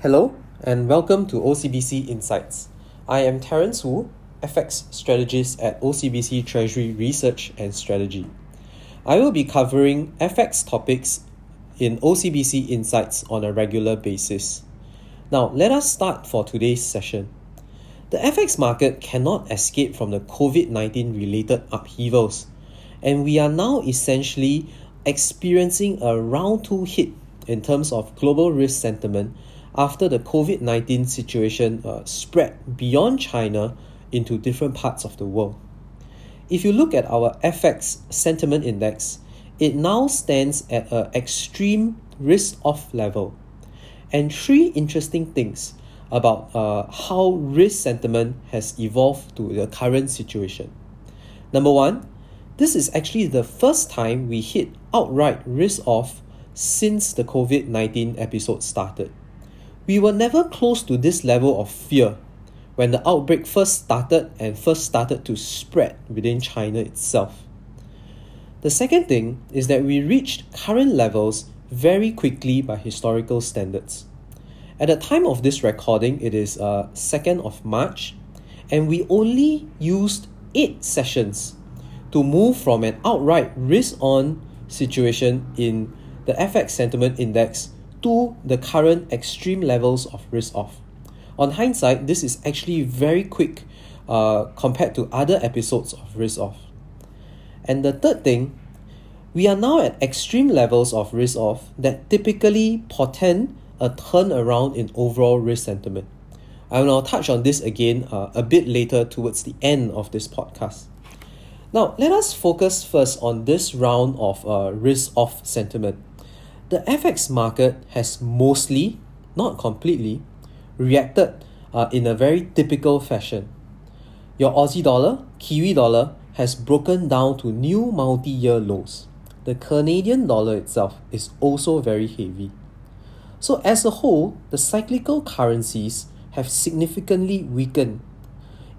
Hello and welcome to OCBC Insights. I am Terence Wu, FX strategist at OCBC Treasury Research and Strategy. I will be covering FX topics in OCBC Insights on a regular basis. Now, let us start for today's session. The FX market cannot escape from the COVID 19 related upheavals, and we are now essentially experiencing a round two hit in terms of global risk sentiment after the COVID 19 situation uh, spread beyond China into different parts of the world. If you look at our FX sentiment index, it now stands at an extreme risk off level. And three interesting things about uh, how risk sentiment has evolved to the current situation. Number one, this is actually the first time we hit outright risk off since the COVID 19 episode started. We were never close to this level of fear when the outbreak first started and first started to spread within China itself. The second thing is that we reached current levels very quickly by historical standards. At the time of this recording, it is uh, 2nd of March, and we only used 8 sessions to move from an outright risk on situation in the FX sentiment index to the current extreme levels of risk off on hindsight, this is actually very quick uh, compared to other episodes of risk off. And the third thing, we are now at extreme levels of risk off that typically portend a turnaround in overall risk sentiment. I will now touch on this again uh, a bit later towards the end of this podcast. Now, let us focus first on this round of uh, risk off sentiment. The FX market has mostly, not completely, reacted uh, in a very typical fashion. Your Aussie dollar, Kiwi dollar, has broken down to new multi year lows. The Canadian dollar itself is also very heavy. So, as a whole, the cyclical currencies have significantly weakened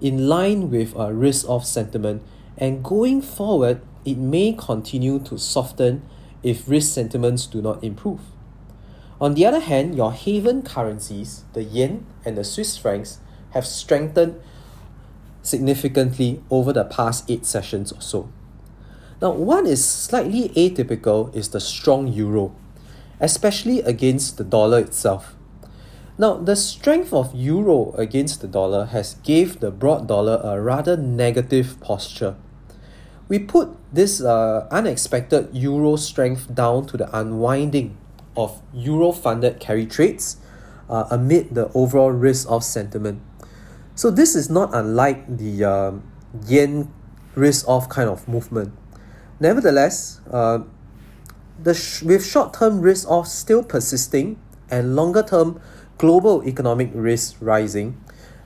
in line with a risk off sentiment, and going forward, it may continue to soften if risk sentiments do not improve. On the other hand, your haven currencies, the yen and the Swiss francs, have strengthened significantly over the past eight sessions or so. Now, what is slightly atypical is the strong euro, especially against the dollar itself. Now, the strength of euro against the dollar has gave the broad dollar a rather negative posture. We put this uh, unexpected euro strength down to the unwinding of euro funded carry trades uh, amid the overall risk of sentiment. So, this is not unlike the um, yen risk off kind of movement. Nevertheless, uh, the sh- with short term risk off still persisting and longer term global economic risk rising,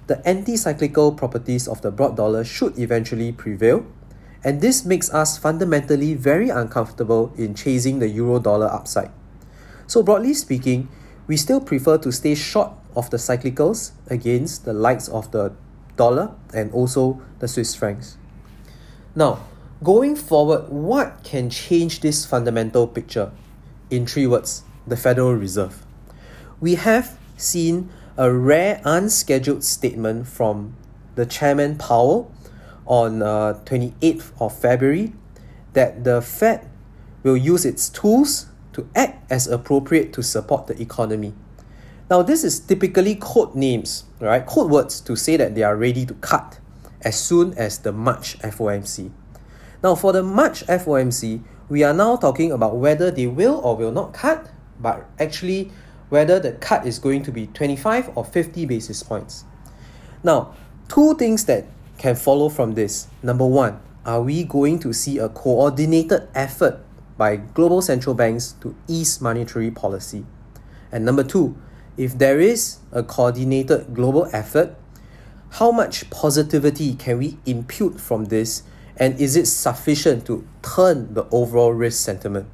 the anti cyclical properties of the broad dollar should eventually prevail. And this makes us fundamentally very uncomfortable in chasing the euro dollar upside. So broadly speaking, we still prefer to stay short of the cyclicals against the likes of the dollar and also the Swiss francs. Now, going forward, what can change this fundamental picture? In three words, the Federal Reserve. We have seen a rare unscheduled statement from the chairman Powell on uh, 28th of February that the Fed will use its tools to act as appropriate to support the economy. Now, this is typically code names, right? Code words to say that they are ready to cut as soon as the March FOMC. Now, for the March FOMC, we are now talking about whether they will or will not cut, but actually whether the cut is going to be 25 or 50 basis points. Now, two things that can follow from this. Number one, are we going to see a coordinated effort by global central banks to ease monetary policy. And number two, if there is a coordinated global effort, how much positivity can we impute from this and is it sufficient to turn the overall risk sentiment?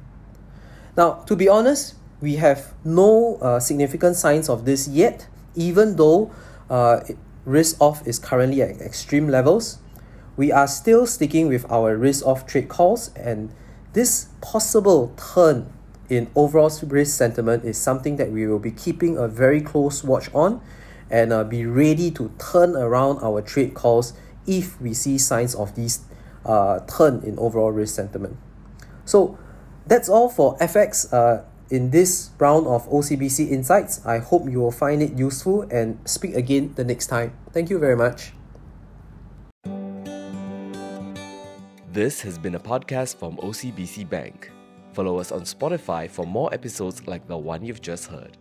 Now, to be honest, we have no uh, significant signs of this yet, even though uh, risk off is currently at extreme levels. We are still sticking with our risk off trade calls and this possible turn in overall risk sentiment is something that we will be keeping a very close watch on and uh, be ready to turn around our trade calls if we see signs of this uh, turn in overall risk sentiment. So that's all for FX uh, in this round of OCBC Insights. I hope you will find it useful and speak again the next time. Thank you very much. This has been a podcast from OCBC Bank. Follow us on Spotify for more episodes like the one you've just heard.